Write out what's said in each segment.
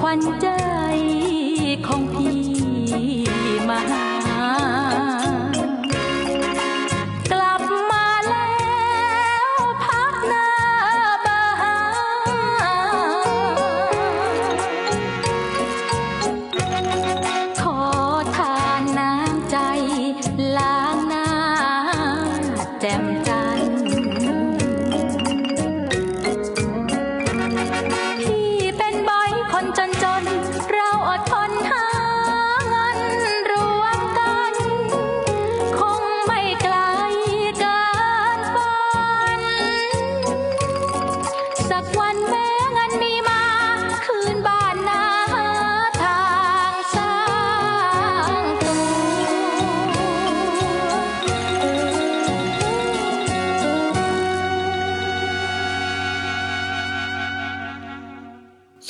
ส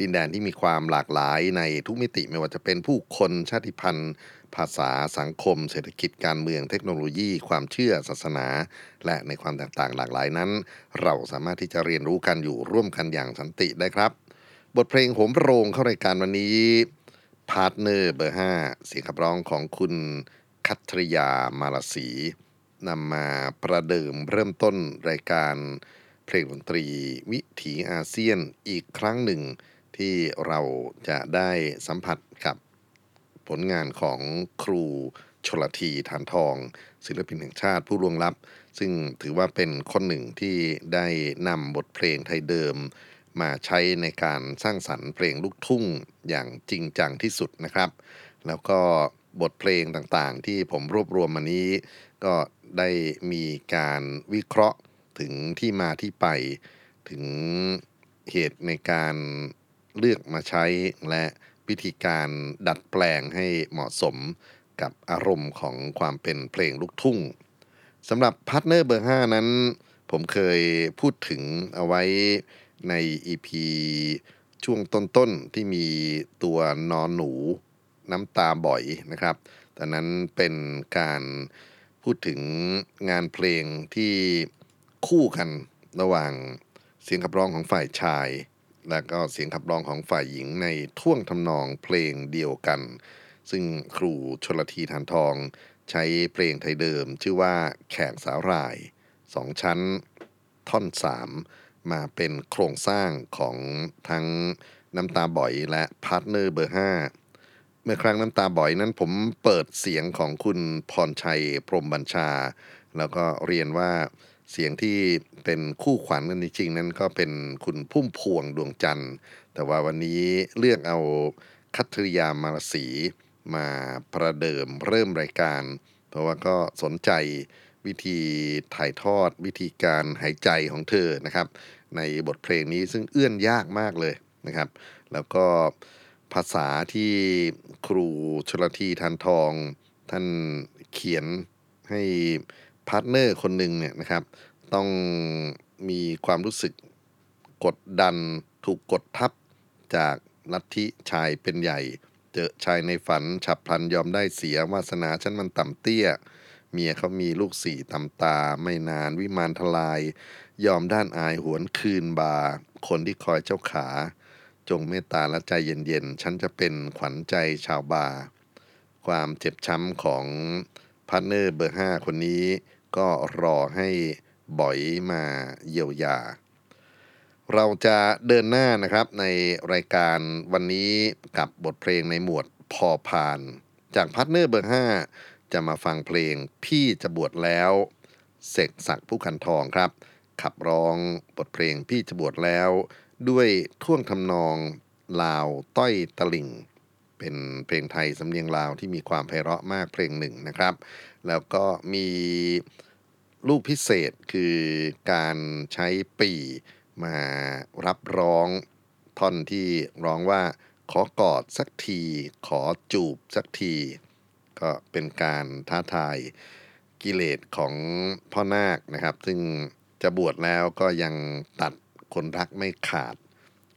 ดินแดนที่มีความหลากหลายในทุกมิติไม่ว่าจะเป็นผู้คนชาติพันธุ์ ภาษาสังคม เศรษฐกิจการเมืองเทคโนโลยี ความเชื่อศาสนา และในความแตกต่างหลากหลายนั้น เราสามารถที่จะเรียนรู้กันอยู่ร่วมกันอย่างสันติได้ครับ บทเพลงโหมโรงเข้ารายการวันนี้ Partner เบอร์5เสียงขับร้องของคุณแคทรียามารศรีนำมาประเดิมเริ่มต้นรายการเพลงดนตรีวิถีอาเซียนอีกครั้งหนึ่ง ที่เราจะได้สัมผัสกับผลงานของครูชลทีฐานทอง ศิลปินแห่งชาติผู้ล่วงลับ ซึ่งถือว่าเป็นคนหนึ่งที่ได้นำบทเพลงไทยเดิม มาใช้ในการสร้างสรรค์เพลงลูกทุ่งอย่างจริงจังที่สุดนะครับ แล้วก็บทเพลงต่างๆ ที่ผมรวบรวมมานี้ ก็ได้มีการวิเคราะห์ถึงที่มาที่ไป ถึงเหตุในการ เลือกมาใช้และวิธีการดัดแปลงให้เหมาะสมกับอารมณ์ของความเป็นเพลงลูกทุ่งสำหรับพาร์ทเนอร์เบอร์ 5 นั้น ผมเคยพูดถึงเอาไว้ใน EP ช่วงต้นๆ ที่มีตัวนอหนูน้ำตาบ่อยนะครับตอนนั้นเป็นการพูดถึงงานเพลงที่คู่กันระหว่างเสียงขับร้องของฝ่ายชาย และก็เสียงขับร้องของฝ่ายหญิงในท่วงทำนองเพลงเดียวกัน ซึ่งครูชลทีทานทอง ใช้เพลงไทยเดิม ชื่อว่าแขกสาวรายสองชั้น ท่อนสามมาเป็นโครงสร้างของทั้งน้ำตาบ๋อยและพาร์ทเนอร์เบอร์ 5 เมื่อครั้งน้ำตาบ๋อยนั้นผมเปิดเสียงของคุณพรชัยพรหมบัญชา แล้วก็เรียนว่า เสียงที่เป็นคู่ขวัญกันจริงๆนั้นก็เป็นคุณพุ่มพวงดวงจันทร์ แต่ว่าวันนี้เลือกเอาคัทลียามารศรีมาประเดิมเริ่มรายการ เพราะว่าก็สนใจวิธีถ่ายทอดวิธีการหายใจของเธอนะครับ ในบทเพลงนี้ซึ่งเอื้อนยากมากเลยนะครับ แล้วก็ภาษาที่ครูชลธี ธารทอง ท่านเขียนให้ พาร์ทเนอร์คนหนึ่งเนี่ยนะครับ ต้องมีความรู้สึกกดดันถูกกดทับจากลัทธิชายเป็นใหญ่ เจอชายในฝันฉับพลันยอมได้เสียวาสนาฉันมันต่ำเตี้ย เมียเขามีลูกสี่ตำตา ไม่นานวิมานทลาย ยอมด้านอายหวนคืนบาร์ คนที่คอยเจ้าขา จงเมตตาและใจเย็นๆ ฉันจะเป็นขวัญใจชาวบาร์ ความเจ็บช้ำของพาร์ทเนอร์เบอร์ห้าคนนี้ ก็รอให้บ๋อยมาเยียวยา เราจะเดินหน้านะครับในรายการวันนี้กับบทเพลงในหมวดพ พาน จากพาร์ทเนอร์เบอร์ห้าจะมาฟังเพลงพี่จะบวชแล้วเสกศักดิ์ ภู่กันทองครับ ขับร้องบทเพลงพี่จะบวชแล้ว ด้วยท่วงทำนองลาวต้อยตลิ่ง เป็นเพลงไทยสำเนียงลาวที่มีความไพเราะมากเพลงหนึ่งนะครับ แล้วก็มีลูกพิเศษคือการใช้ปี่มารับร้องท่อนที่ร้องว่าขอกอดสักที ขอจูบสักที ก็เป็นการท้าทายกิเลสของพ่อนาคนะครับ ซึ่งจะบวชแล้วก็ยังตัดคนรักไม่ขาด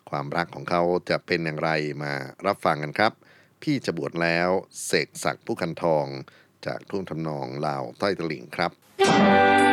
ความรักของเขาจะเป็นอย่างไรมารับฟังกันครับ พี่จะบวชแล้วเสกศักดิ์ผู้คันทอง จากทุ่งทำนองลาวใต้ตลิ่งครับ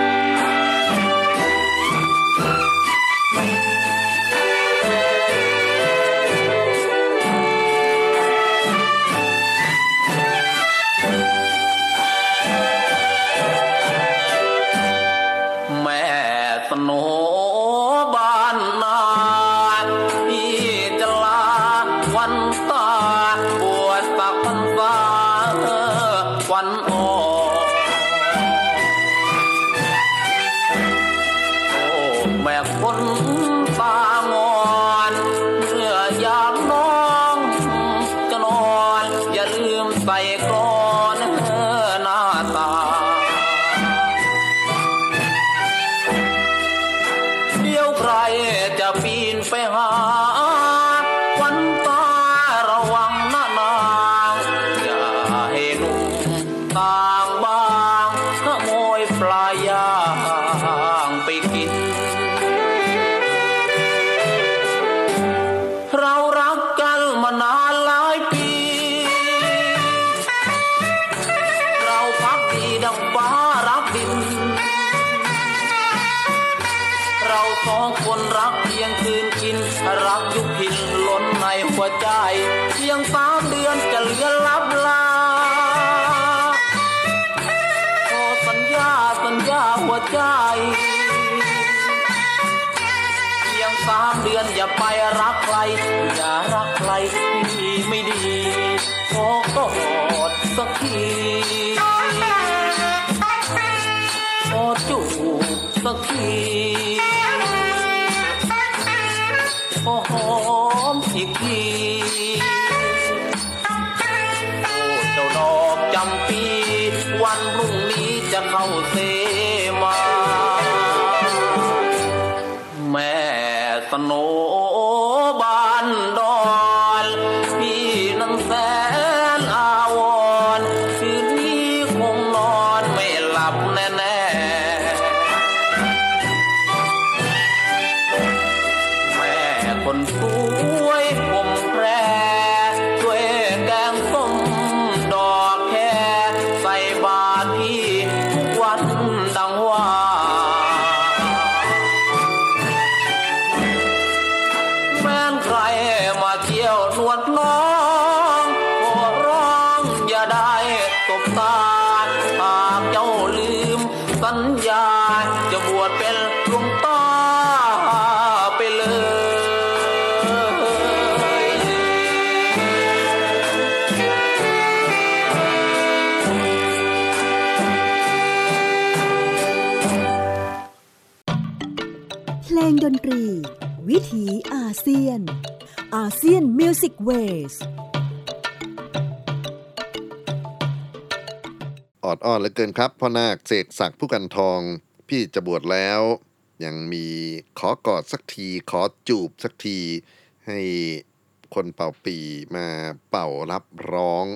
กทีขอหอมอีกทีโอ้เจ้าดอกจำปี วันพรุ่งนี้จะเข้าเสมา แม่สโน Music Waveออดอ้อนเหลือเกินครับพ่อนาคเสกศักดิ์ ภู่กันทอง พี่จะบวชแล้ว ยังมีขอกอดสักที ขอจูบสักที ให้คนเป่าปี่มาเป่ารับร้อง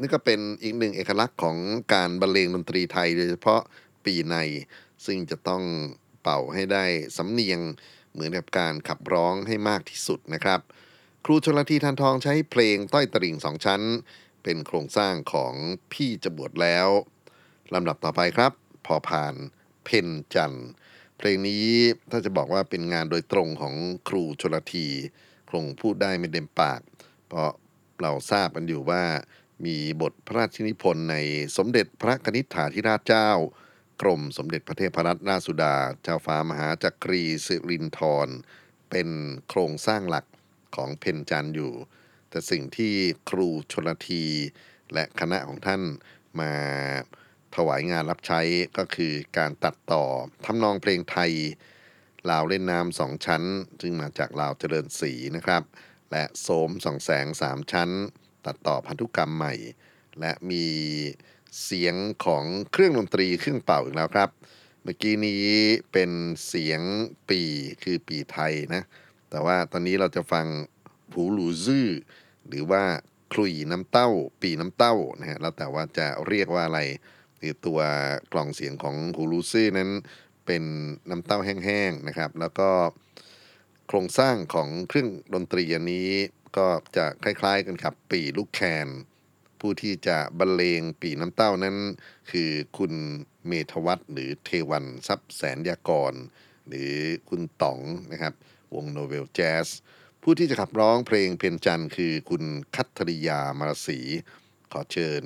นี่ก็เป็นอีกหนึ่งเอกลักษณ์ของการบรรเลงดนตรีไทย โดยเฉพาะปี่ใน ซึ่งจะต้องเป่าให้ได้สำเนียงเหมือนกับการขับร้องให้มากที่สุดนะครับ ครูชนละทีทานทองใช้เพลงต้อยตริ่งสองชั้น เป็นโครงสร้างของพี่จะบวชแล้วลำดับต่อไปครับ พอผ่านเพนจันเพลงนี้ถ้าจะบอกว่าเป็นงานโดยตรงของครูชนละทีคงพูดได้ไม่เต็มปาก เพราะเราทราบกันอยู่ว่ามีบทพระราชนิพนธ์ในสมเด็จพระกนิษฐาธิราชเจ้า กรมสมเด็จพระเทพรัตนราชสุดา เจ้าฟ้ามหาจักรีสิรินธรเป็นโครงสร้างหลัก ของเพนจันอยู่ แต่สิ่งที่ครูชนทีและคณะของท่านมาถวายงานรับใช้ก็คือการตัดต่อทำนองเพลงไทยลาวเล่นน้ำสองชั้น ซึ่งมาจากลาวเจริญศรีนะครับ และโสมสองแสงสามชั้น ตัดต่อพันธุกรรมใหม่ และมีเสียงของเครื่องดนตรีเครื่องเป่าอีกแล้วครับ เมื่อกี้นี้เป็นเสียงปีคือปีไทยนะ แต่ว่าตอนนี้เราจะฟังผูหลูซื่อหรือว่าคลุยน้ำเต้า ปีน้ำเต้านะฮะแล้วแต่ว่าจะเรียกว่าอะไรหรือตัวกล่องเสียงของหูลูซื่อนั้นเป็นน้ำเต้าแห้งๆนะครับ แล้วก็โครงสร้างของเครื่องดนตรีอันนี้ก็จะคล้ายๆกันครับปีลูกแคน ผู้ที่จะบรรเลงปีน้ำเต้านั้น คือคุณเมธวัฒน์หรือเทวันทรัพย์แสนยากร หรือคุณต๋องนะครับ วงโนเวลแจ๊สผู้ที่จะขับร้องเพลงเพนจันคือคุณคัทริยามารสีขอเชิญ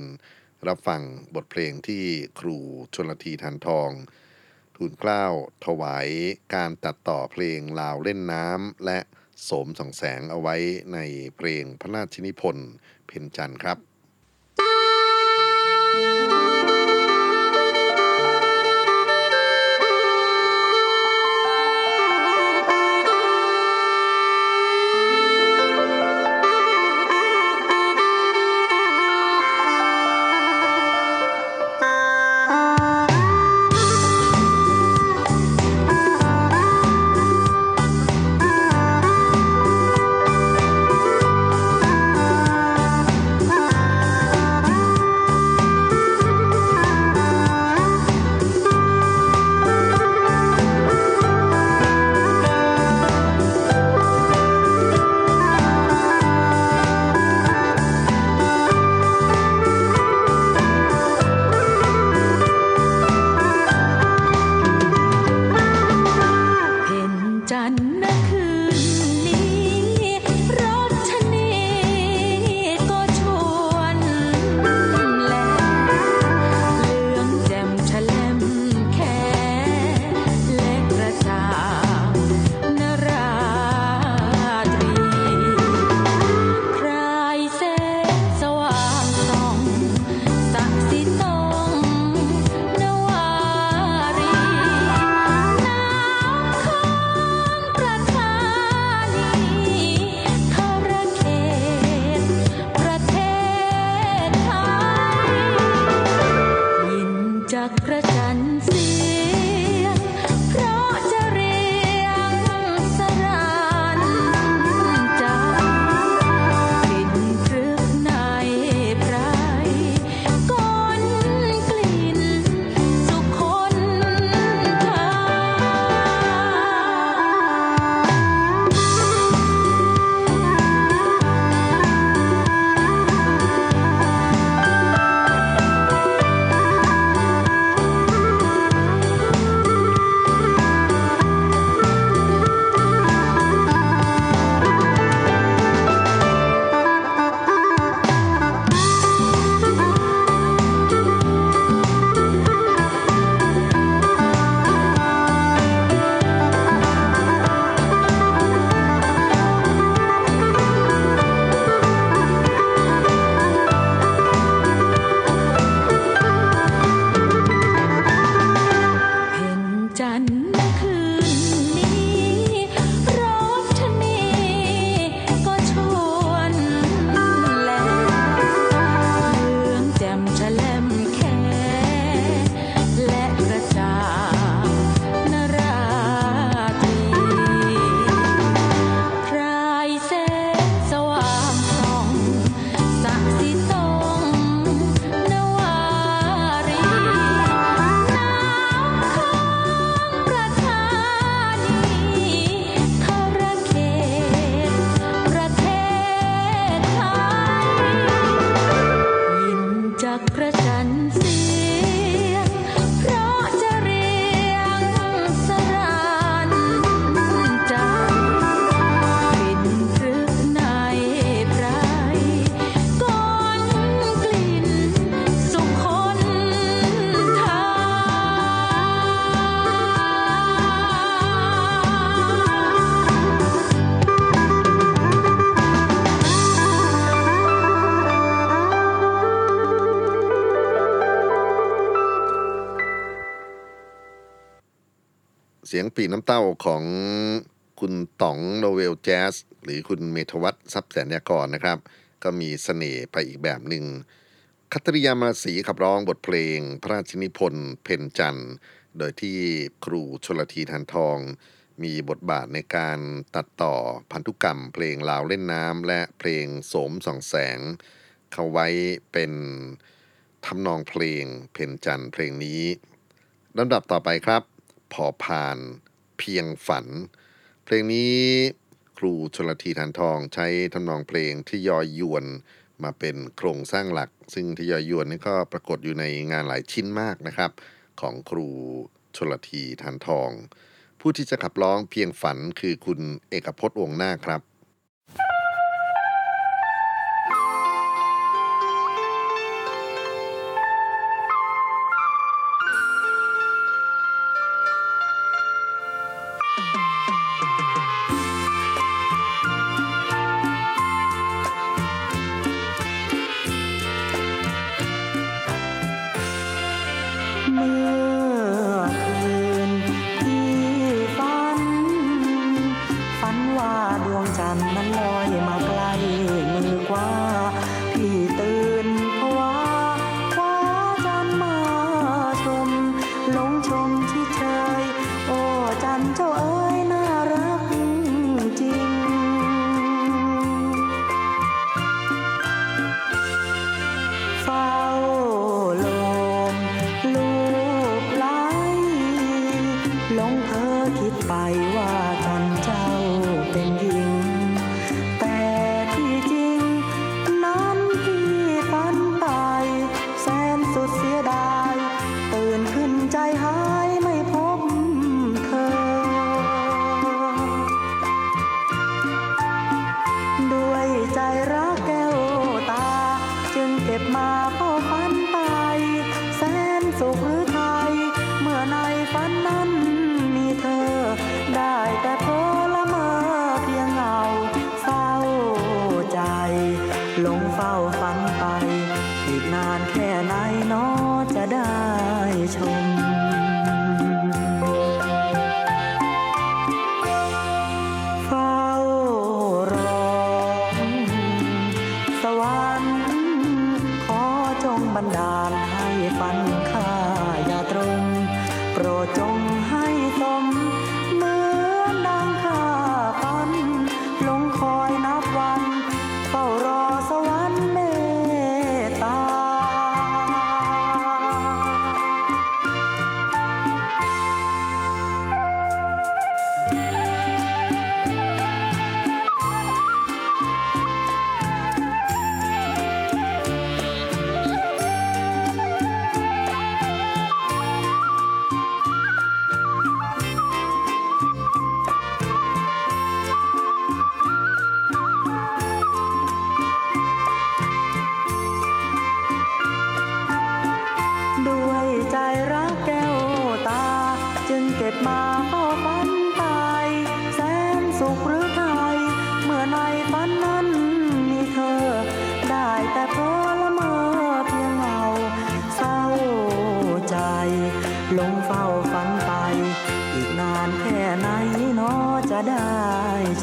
รับฟังบทเพลงที่ครูชนลทีทันทอง ทูลเกล้าถวายการตัดต่อเพลงลาวเล่นน้ำและโสมส่องแสงเอาไว้ในเพลงพระราชนิพนธ์เพนจันครับ ปีน้ำเต้าของคุณต๋องโนเวลแจ๊สหรือคุณเมธวัฒน์ทรัพย์แสนยากรนะครับ ก็มีเสน่ห์ไปอีกแบบหนึ่งคัตริยามาศีขับร้องบทเพลง พระราชนิพนธ์เพนจันทร์ โดยที่ครูชลทีทันทอง มีบทบาทในการตัดต่อพันธุกรรม เพลงลาวเล่นน้ำและเพลงโสมส่องแสง เข้าไว้เป็นทำนองเพลงเพนจันทร์เพลงนี้ลำดับต่อไปครับ พอพาน พียงฝัน เพลงนี้ครูชลทีฐานทองใช้ทำนองเพลงที่ยอยยวนมาเป็นโครงสร้างหลัก ซึ่งที่ยอยยวนนี่ก็ปรากฏอยู่ในงานหลายชิ้นมากนะครับ ของครูชลทีฐานทอง ผู้ที่จะขับร้องเพียงฝันคือคุณเอกพจน์วงหน้าครับ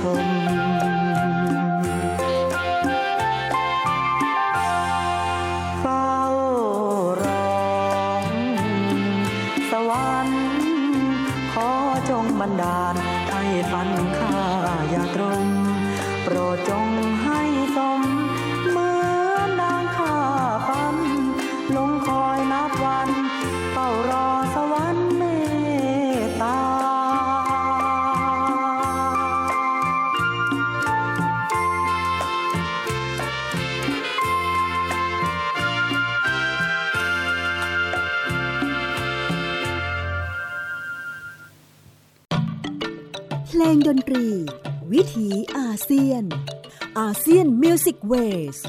ช Music Wave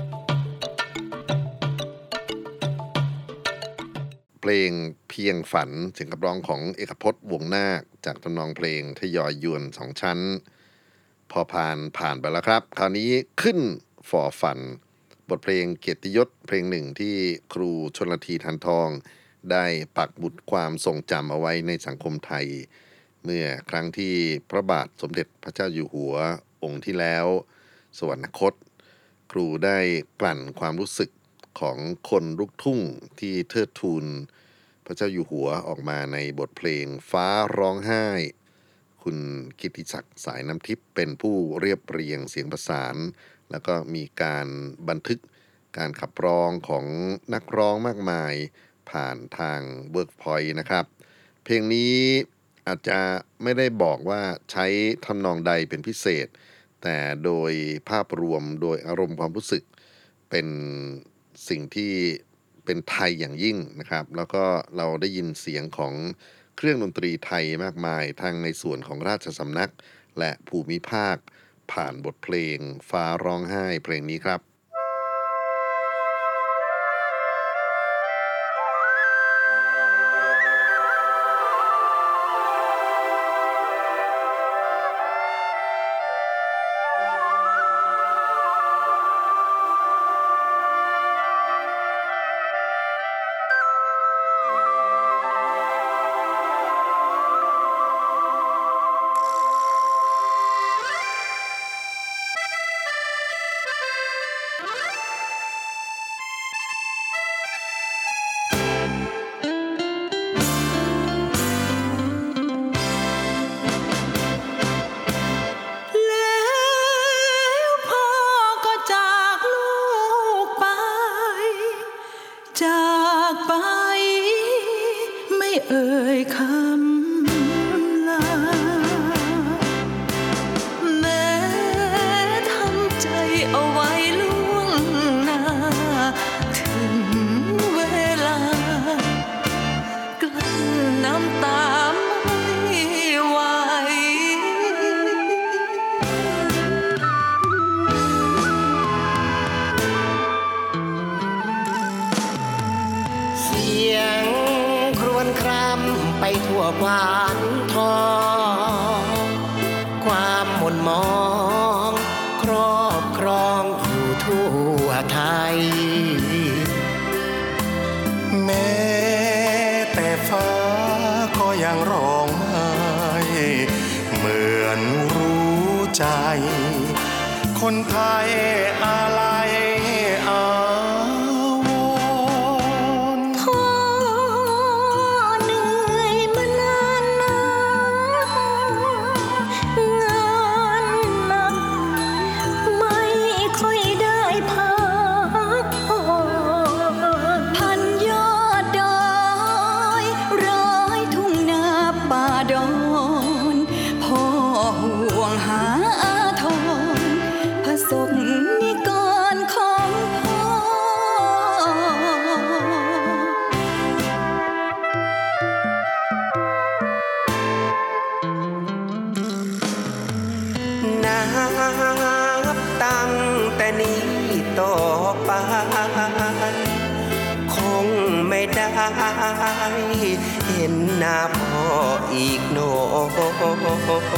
เพลงเพียงฝันเสียงขับร้องของเอกพจน์วงศ์นาคจากทำนองเพลงทยอยยวนสองชั้น พอผ่านผ่านไปแล้วครับ คราวนี้ขึ้นฝ่อฝัน บทเพลงเกียรติยศเพลงหนึ่งที่ครูชลธี ธารทอง ได้ปักหมุดความทรงจำเอาไว้ในสังคมไทย เมื่อครั้งที่พระบาทสมเด็จพระเจ้าอยู่หัวองค์ที่แล้ว สวรรคต ครูได้กลั่นความรู้สึกของคนลูกทุ่งที่เทิดทูนพระเจ้าอยู่หัวออกมาในบทเพลงฟ้าร้องไห้ คุณกิติศักดิ์สายน้ำทิพย์เป็นผู้เรียบเรียงเสียงประสาน แล้วก็มีการบันทึกการขับร้องของนักร้องมากมายผ่านทางเวิร์กพอยต์นะครับ เพลงนี้อาจจะไม่ได้บอกว่าใช้ทำนองใดเป็นพิเศษ แต่โดยภาพรวมโดยอารมณ์ความรู้สึกเป็นสิ่งที่เป็นไทยอย่างยิ่งนะครับ แล้วก็เราได้ยินเสียงของเครื่องดนตรีไทยมากมายทั้งในส่วนของราชสำนัก และภูมิภาค ผ่านบทเพลง ฟ้าร้องไห้เพลงนี้ครับ ก็ยังร้องไห้เหมือนรู้ใจ คนไทยอาล ด้วย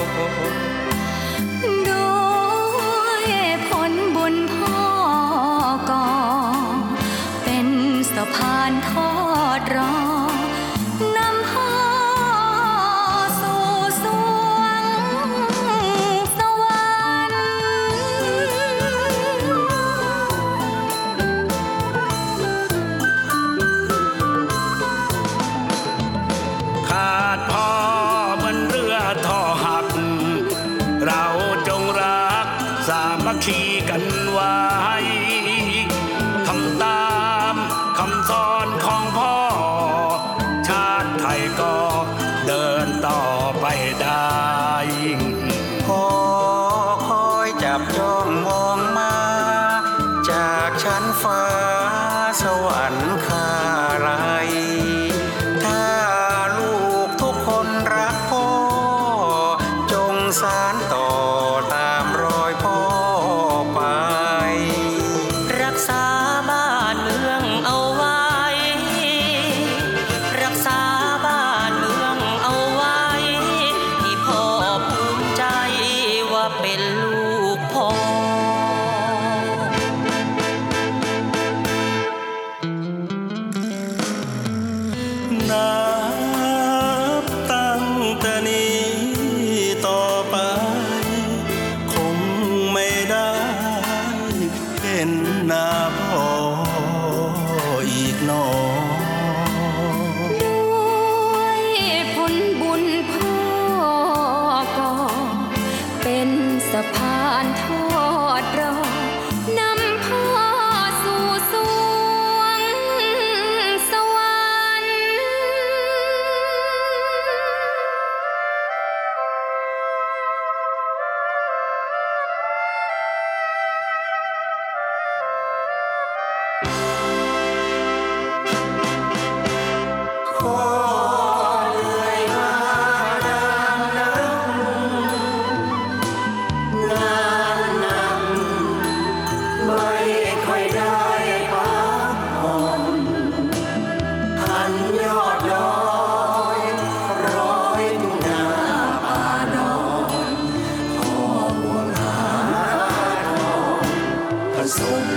到白。 พ่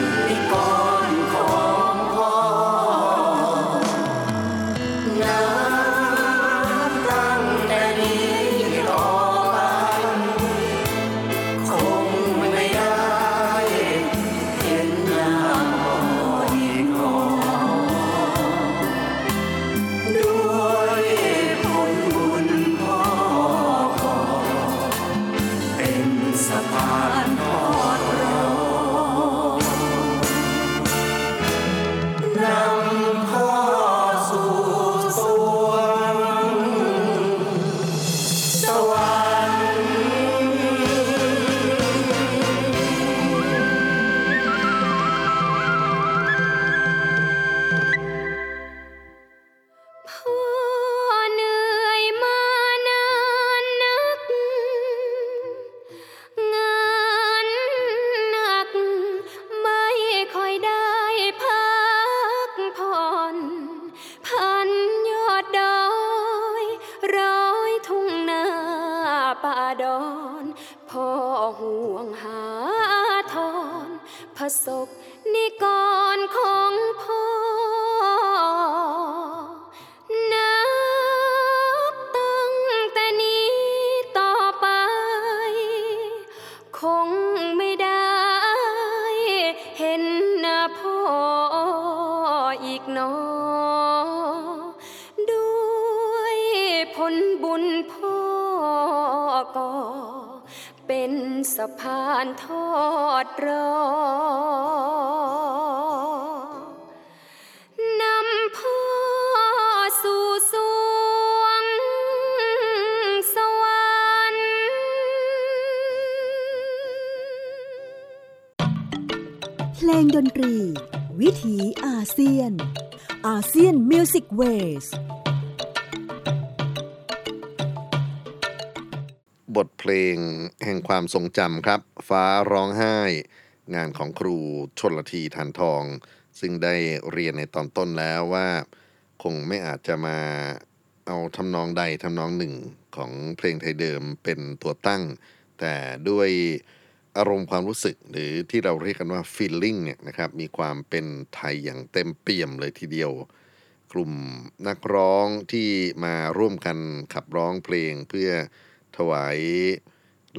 านทอดรอนำพ่อสู่สรวงสวรรค์เพลงดนตรี วิถีอาเซียน ASEAN Music Wave บทเพลงแห่งความทรงจำครับ ฟ้าร้องไห้ งานของครูชนละทีทานทอง ซึ่งได้เรียนในตอนต้นแล้วว่า คงไม่อาจจะมาเอาทำนองใดทำนองหนึ่งของเพลงไทยเดิมเป็นตัวตั้ง แต่ด้วยอารมณ์ความรู้สึกหรือที่เราเรียกกันว่า feeling เนี่ยนะครับมีความเป็นไทยอย่างเต็มเปี่ยมเลยทีเดียว กลุ่มนักร้องที่มาร่วมกันขับร้องเพลงเพื่อ ถวาย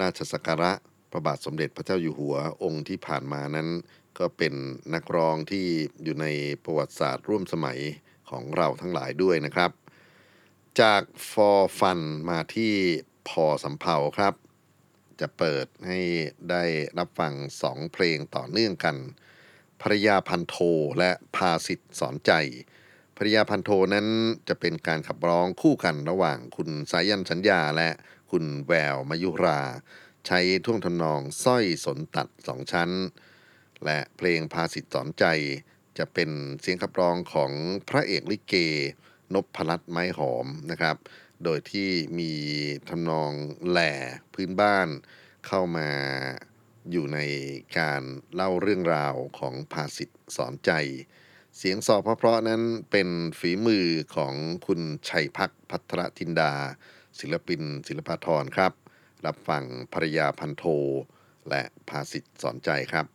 ราชสักการะพระบาทสมเด็จพระเจ้าอยู่หัวองค์ที่ผ่านมานั้น ก็เป็นนักร้องที่อยู่ในประวัติศาสตร์ร่วมสมัยของเราทั้งหลายด้วยนะครับ จากฟอร์ฟันมาที่พอสำเพาครับ จะเปิดให้ได้รับฟังสองเพลงต่อเนื่องกันภรยาพันโทและพาสิทธ์สอนใจภรยาพันโทนั้นจะเป็นการขับร้องคู่กันระหว่างคุณสายันสัญญาและ คุณแววมายุรา ใช้ท่วงทำนองสร้อยสนตัดสองชั้น และเพลงภาสิตสอนใจ จะเป็นเสียงขับร้องของพระเอกลิเก นพพลัดไม้หอมนะครับ โดยที่มีทำนองแหล่พื้นบ้านเข้ามาอยู่ในการเล่าเรื่องราวของภาสิตสอนใจ เสียงสอบเพราะๆนั้นเป็นฝีมือของคุณชัยพักพัทรทินดา ศิลปินศิลปาธรครับ รับฟังภรยาพันโท และภาสิทธ์สอนใจครับ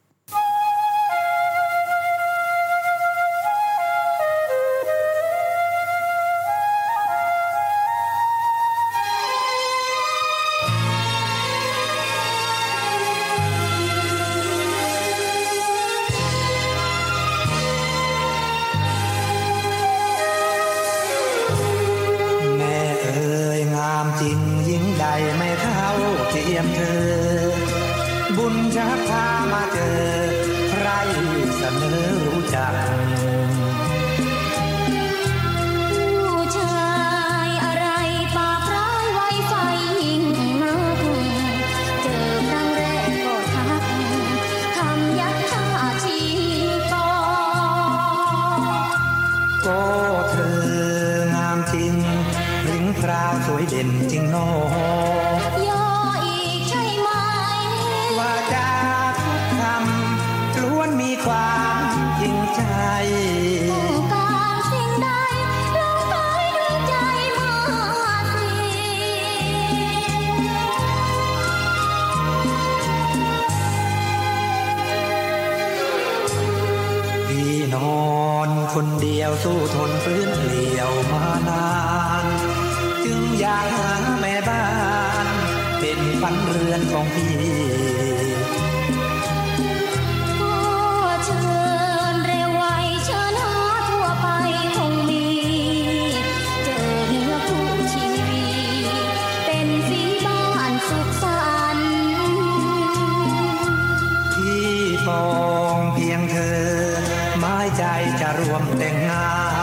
ใจจะรวมแต่งงาน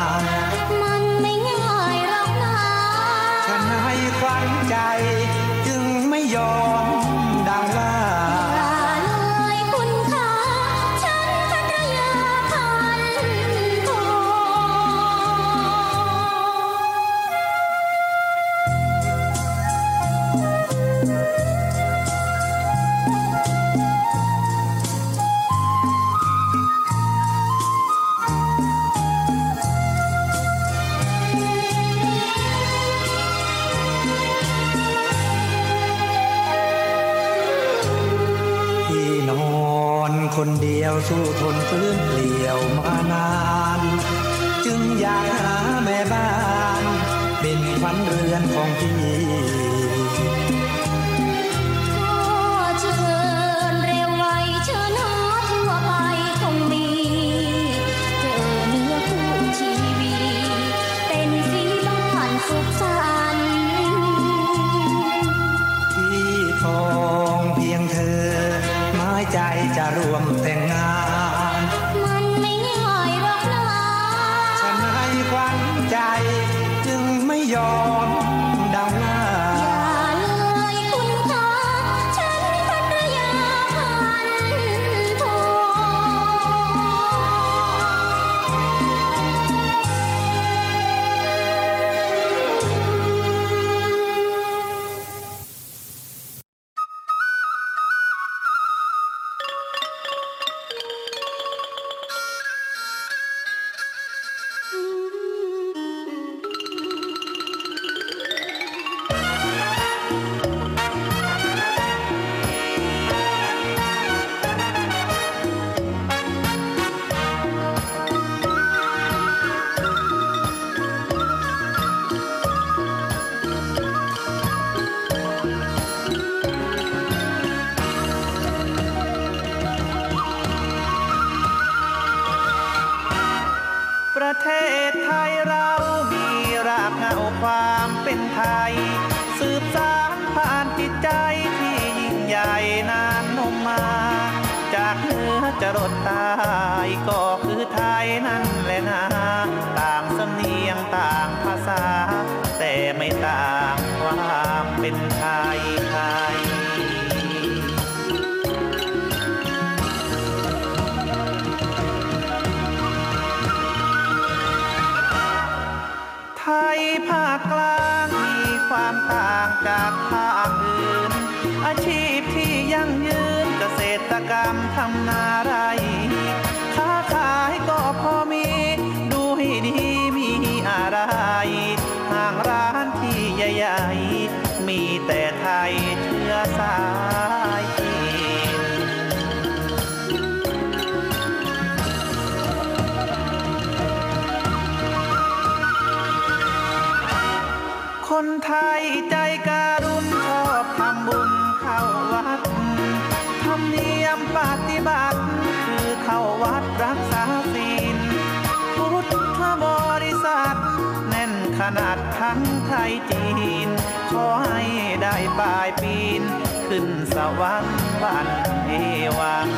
ปลายปีน ขึ้นสวรรค์บ้านเอวัง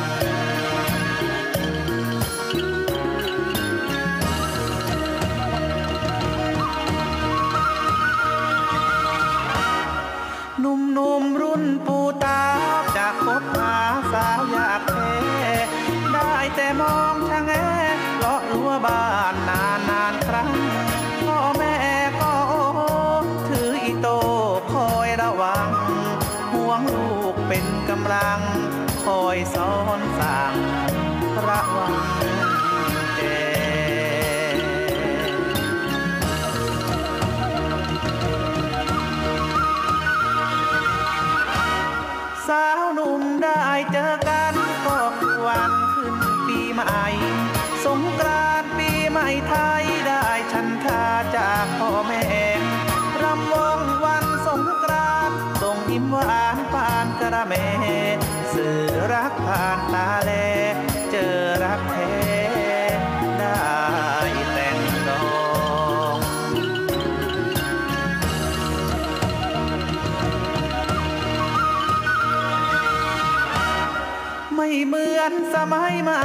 อนสมัยใหม่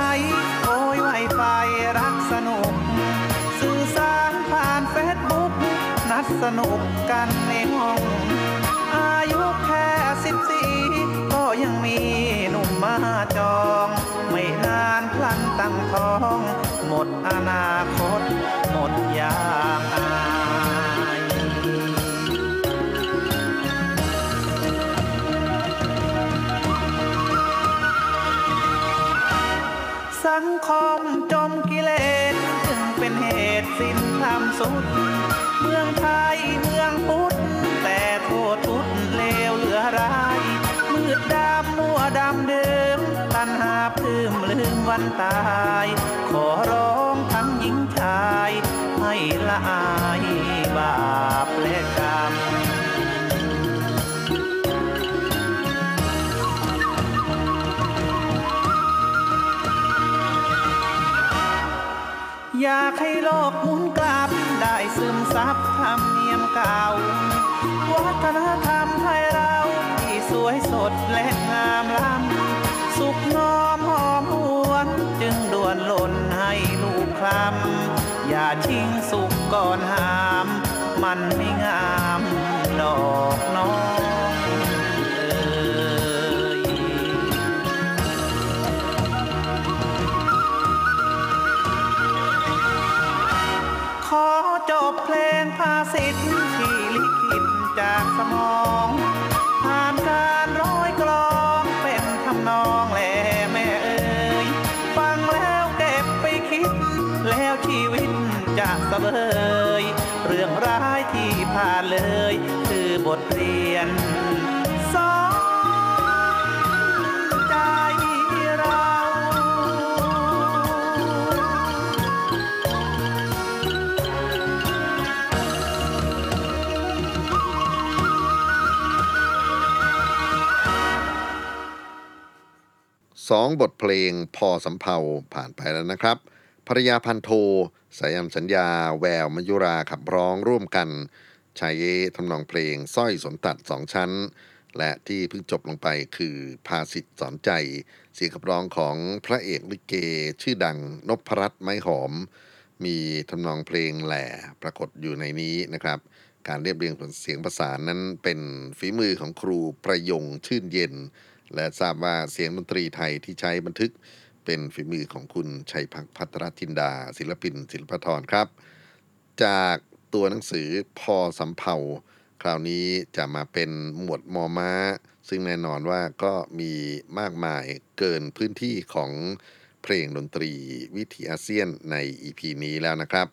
โอ้ยไวไฟรักสนุก สื่อสารผ่านเฟซบุ๊กนัดสนุกกันในห้อง อายุแค่สิบสี่ก็ยังมีหนุ่มมาจอง ไม่นานพลันตั้งท้อง หมดอนาคต หมดยา สังคมจมกิเลสจึงเป็นเหตุสิ้นธรรมสุด เมืองไทยเมืองพุทธแต่โทษทุดเลวเหลือร้าย มืดดำมัวดำเดิมตันหาพื้มลืมวันตาย ขอร้องทั้งหญิงชายให้ละอา อยากให้โลกหมุนกลับ ได้ซึมซับธรรมเนียมเก่า วัฒนธรรมไทยเราที่สวยสดและงามล้ำ สุขน้อมหอมหวนจึงด่วนหล่นให้ลูกคลำอย่าชิงสุขก่อนหาม มันไม่งามดอกน สิทธิ์ที่ลิขิตจากสมอง สองบทเพลงพอสำเภาผ่านไปแล้วนะครับ ภรยาพันโท สายันสัญญา แววมยุราขับร้องร่วมกันชายเยทำนองเพลงสร้อยสนตัดสองชั้น และที่เพิ่งจบลงไปคือภาสิทธิ์สอนใจ เสียงขับร้องของพระเอกลิเก ชื่อดังนพรัตน์ไม้หอม มีทำนองเพลงแหล่ปรากฏอยู่ในนี้นะครับ การเรียบเรียงเสียงประสานนั้นเป็นฝีมือของครูประยงชื่นเย็น และทราบว่าเสียงดนตรีไทยที่ใช้บันทึกเป็นฝีมือของคุณชัยพักพัทรจินดา ศิลปิน ศิลปธรครับ จากตัวหนังสือพอสำเภาคราวนี้จะมาเป็นหมวดมอม้า ซึ่งแน่นอนว่าก็มีมากมายเกินพื้นที่ของเพลงดนตรีวิถีอาเซียนใน EP นี้แล้วนะครับ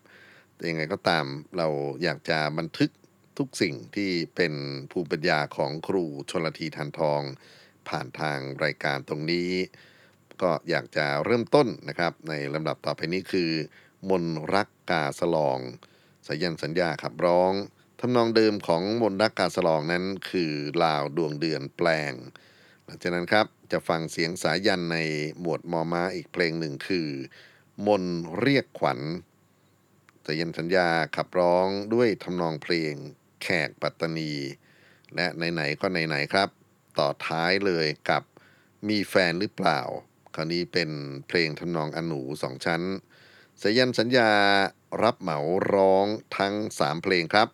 แต่ยังไงก็ตามเราอยากจะบันทึกทุกสิ่งที่เป็นภูมิปัญญาของครูชนลทีทานทอง ผ่านทางรายการตรงนี้ ก็อยากจะเริ่มต้นนะครับ ในลำดับต่อไปนี้คือ มนรักกาสลองสายันสัญญาขับร้องทำนองเดิมของมนรักกาสลองนั้นคือลาวดวงเดือนแปลง หลังจากนั้นครับจะฟังเสียงสายันในหมวดมอมาอีกเพลงหนึ่งคือ มนเรียกขวัญสายันสัญญาขับร้องด้วยทำนองเพลงแขกปัตตานี และไหนๆก็ไหนๆครับ ต่อท้ายเลยกับมีแฟนหรือเปล่า คราวนี้เป็นเพลงทำนองอนหนูสองชั้น สยันสัญญารับเหมาร้องทั้งสามเพลงครับ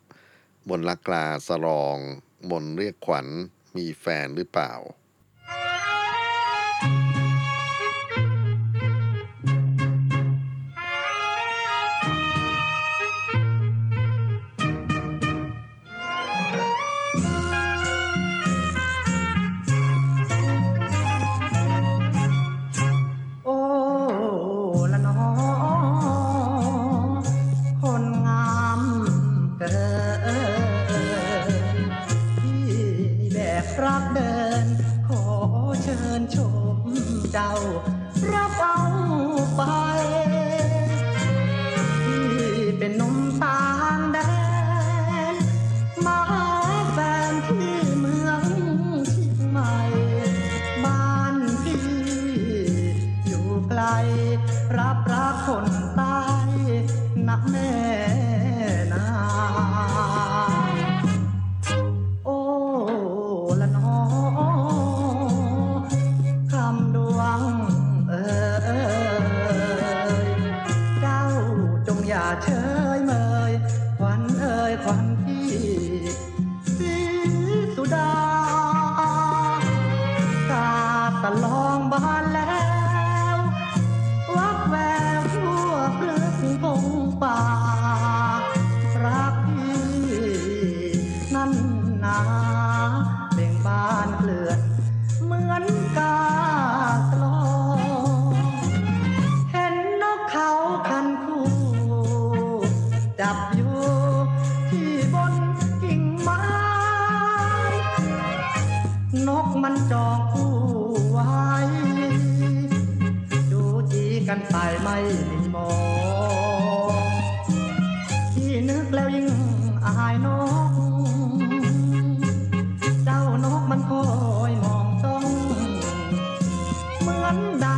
มนลักกลาสลอง มนเรียกขวัญมีแฟนหรือเปล่า เ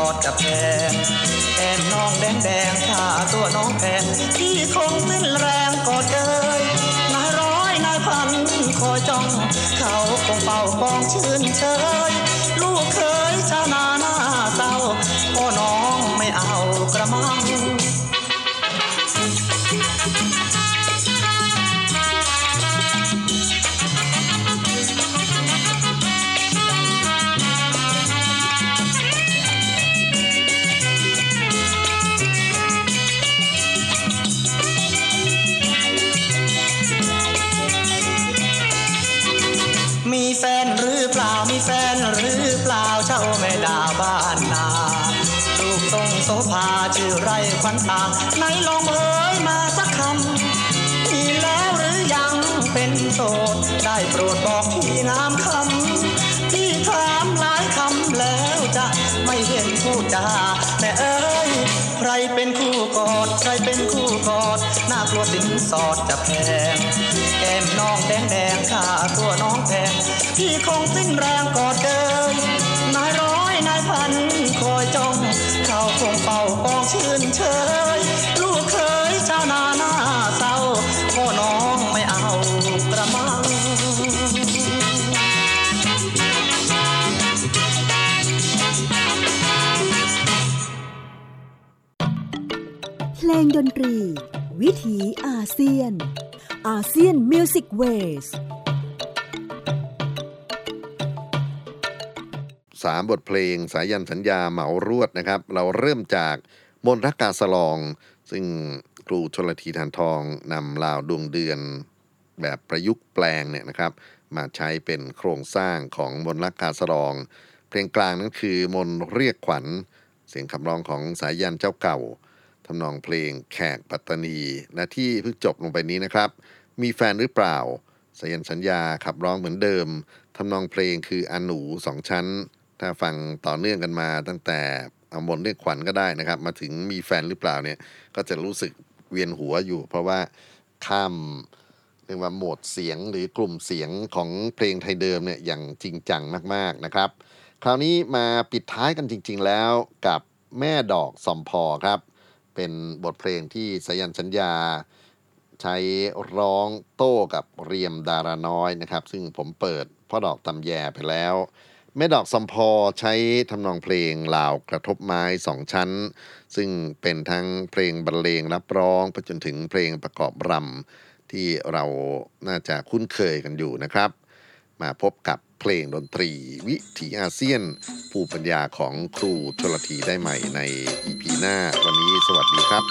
อดกับแพงแอนน้องแดงแดงขาตัวน้องแพงที่คงสิ้นแรงก็เจอนายร้อยนายพันคอยจ้อง เขาคงเป่าปองชื่นเชย พูดจาแต่เอ้ยใครเป็นคู่กอด ใครเป็นคู่กอดน่ากลัวสินสอดจะแพงแก้มน้องแดงแดงข้าตัวน้องแพงพี่คงสิ้นแรงกอดเกินนายร้อยนายพันคอยจ้องเขาคงเป่าปองชื่นเชยลูกเคยชาวนา ลงดนตรี วิถีอาเซียน ASEAN Music Waveสามบทเพลงสายัณห์ สัญญาเหมารวดนะครับ เราเริ่มจากมนต์รักกาสะลอง ซึ่งครูชนลทีทานทองนำลาวดวงเดือนแบบประยุกต์แปลงเนี่ยนะครับ มาใช้เป็นโครงสร้างของมนต์รักกาสะลอง เพลงกลางนั้นคือมนต์เรียกขวัญ เสียงคำร้องของสายันเจ้าเก่า ทำนองเพลงแขกปัตตานีและที่เพิ่งจบลงไปนี้นะครับ มีแฟนหรือเปล่าสยันสัญญาขับร้องเหมือนเดิมทำนองเพลงคืออันหนูสองชั้น ถ้าฟังต่อเนื่องกันมาตั้งแต่เอามนเรียกขวัญก็ได้นะครับ มาถึงมีแฟนหรือเปล่าเนี่ยก็จะรู้สึกเวียนหัวอยู่ เพราะว่าข้ามเรียกว่าโหมดเสียงหรือกลุ่มเสียงของเพลงไทยเดิมเนี่ยอย่างจริงจังมาก ๆนะครับ คราวนี้มาปิดท้ายกันจริง ๆ แล้วกับแม่ดอกสมพอครับ เป็นบทเพลงที่สยันสัญญา ใช้ร้องโต้กับเรียมดาราน้อยนะครับ ซึ่งผมเปิดพ่อดอกตำแยไปแล้ว แม่ดอกสมพอใช้ทำนองเพลงลาวกระทบไม้สองชั้น ซึ่งเป็นทั้งเพลงบรรเลงรับร้องไปจนถึงเพลงประกอบรำที่เราน่าจะคุ้นเคยกันอยู่นะครับ มาพบกับเพลงดนตรีวิถีอาเซียน ภูมิปัญญาของครูชลทีได้ใหม่ใน EP หน้าวันนี้สวัสดีครับ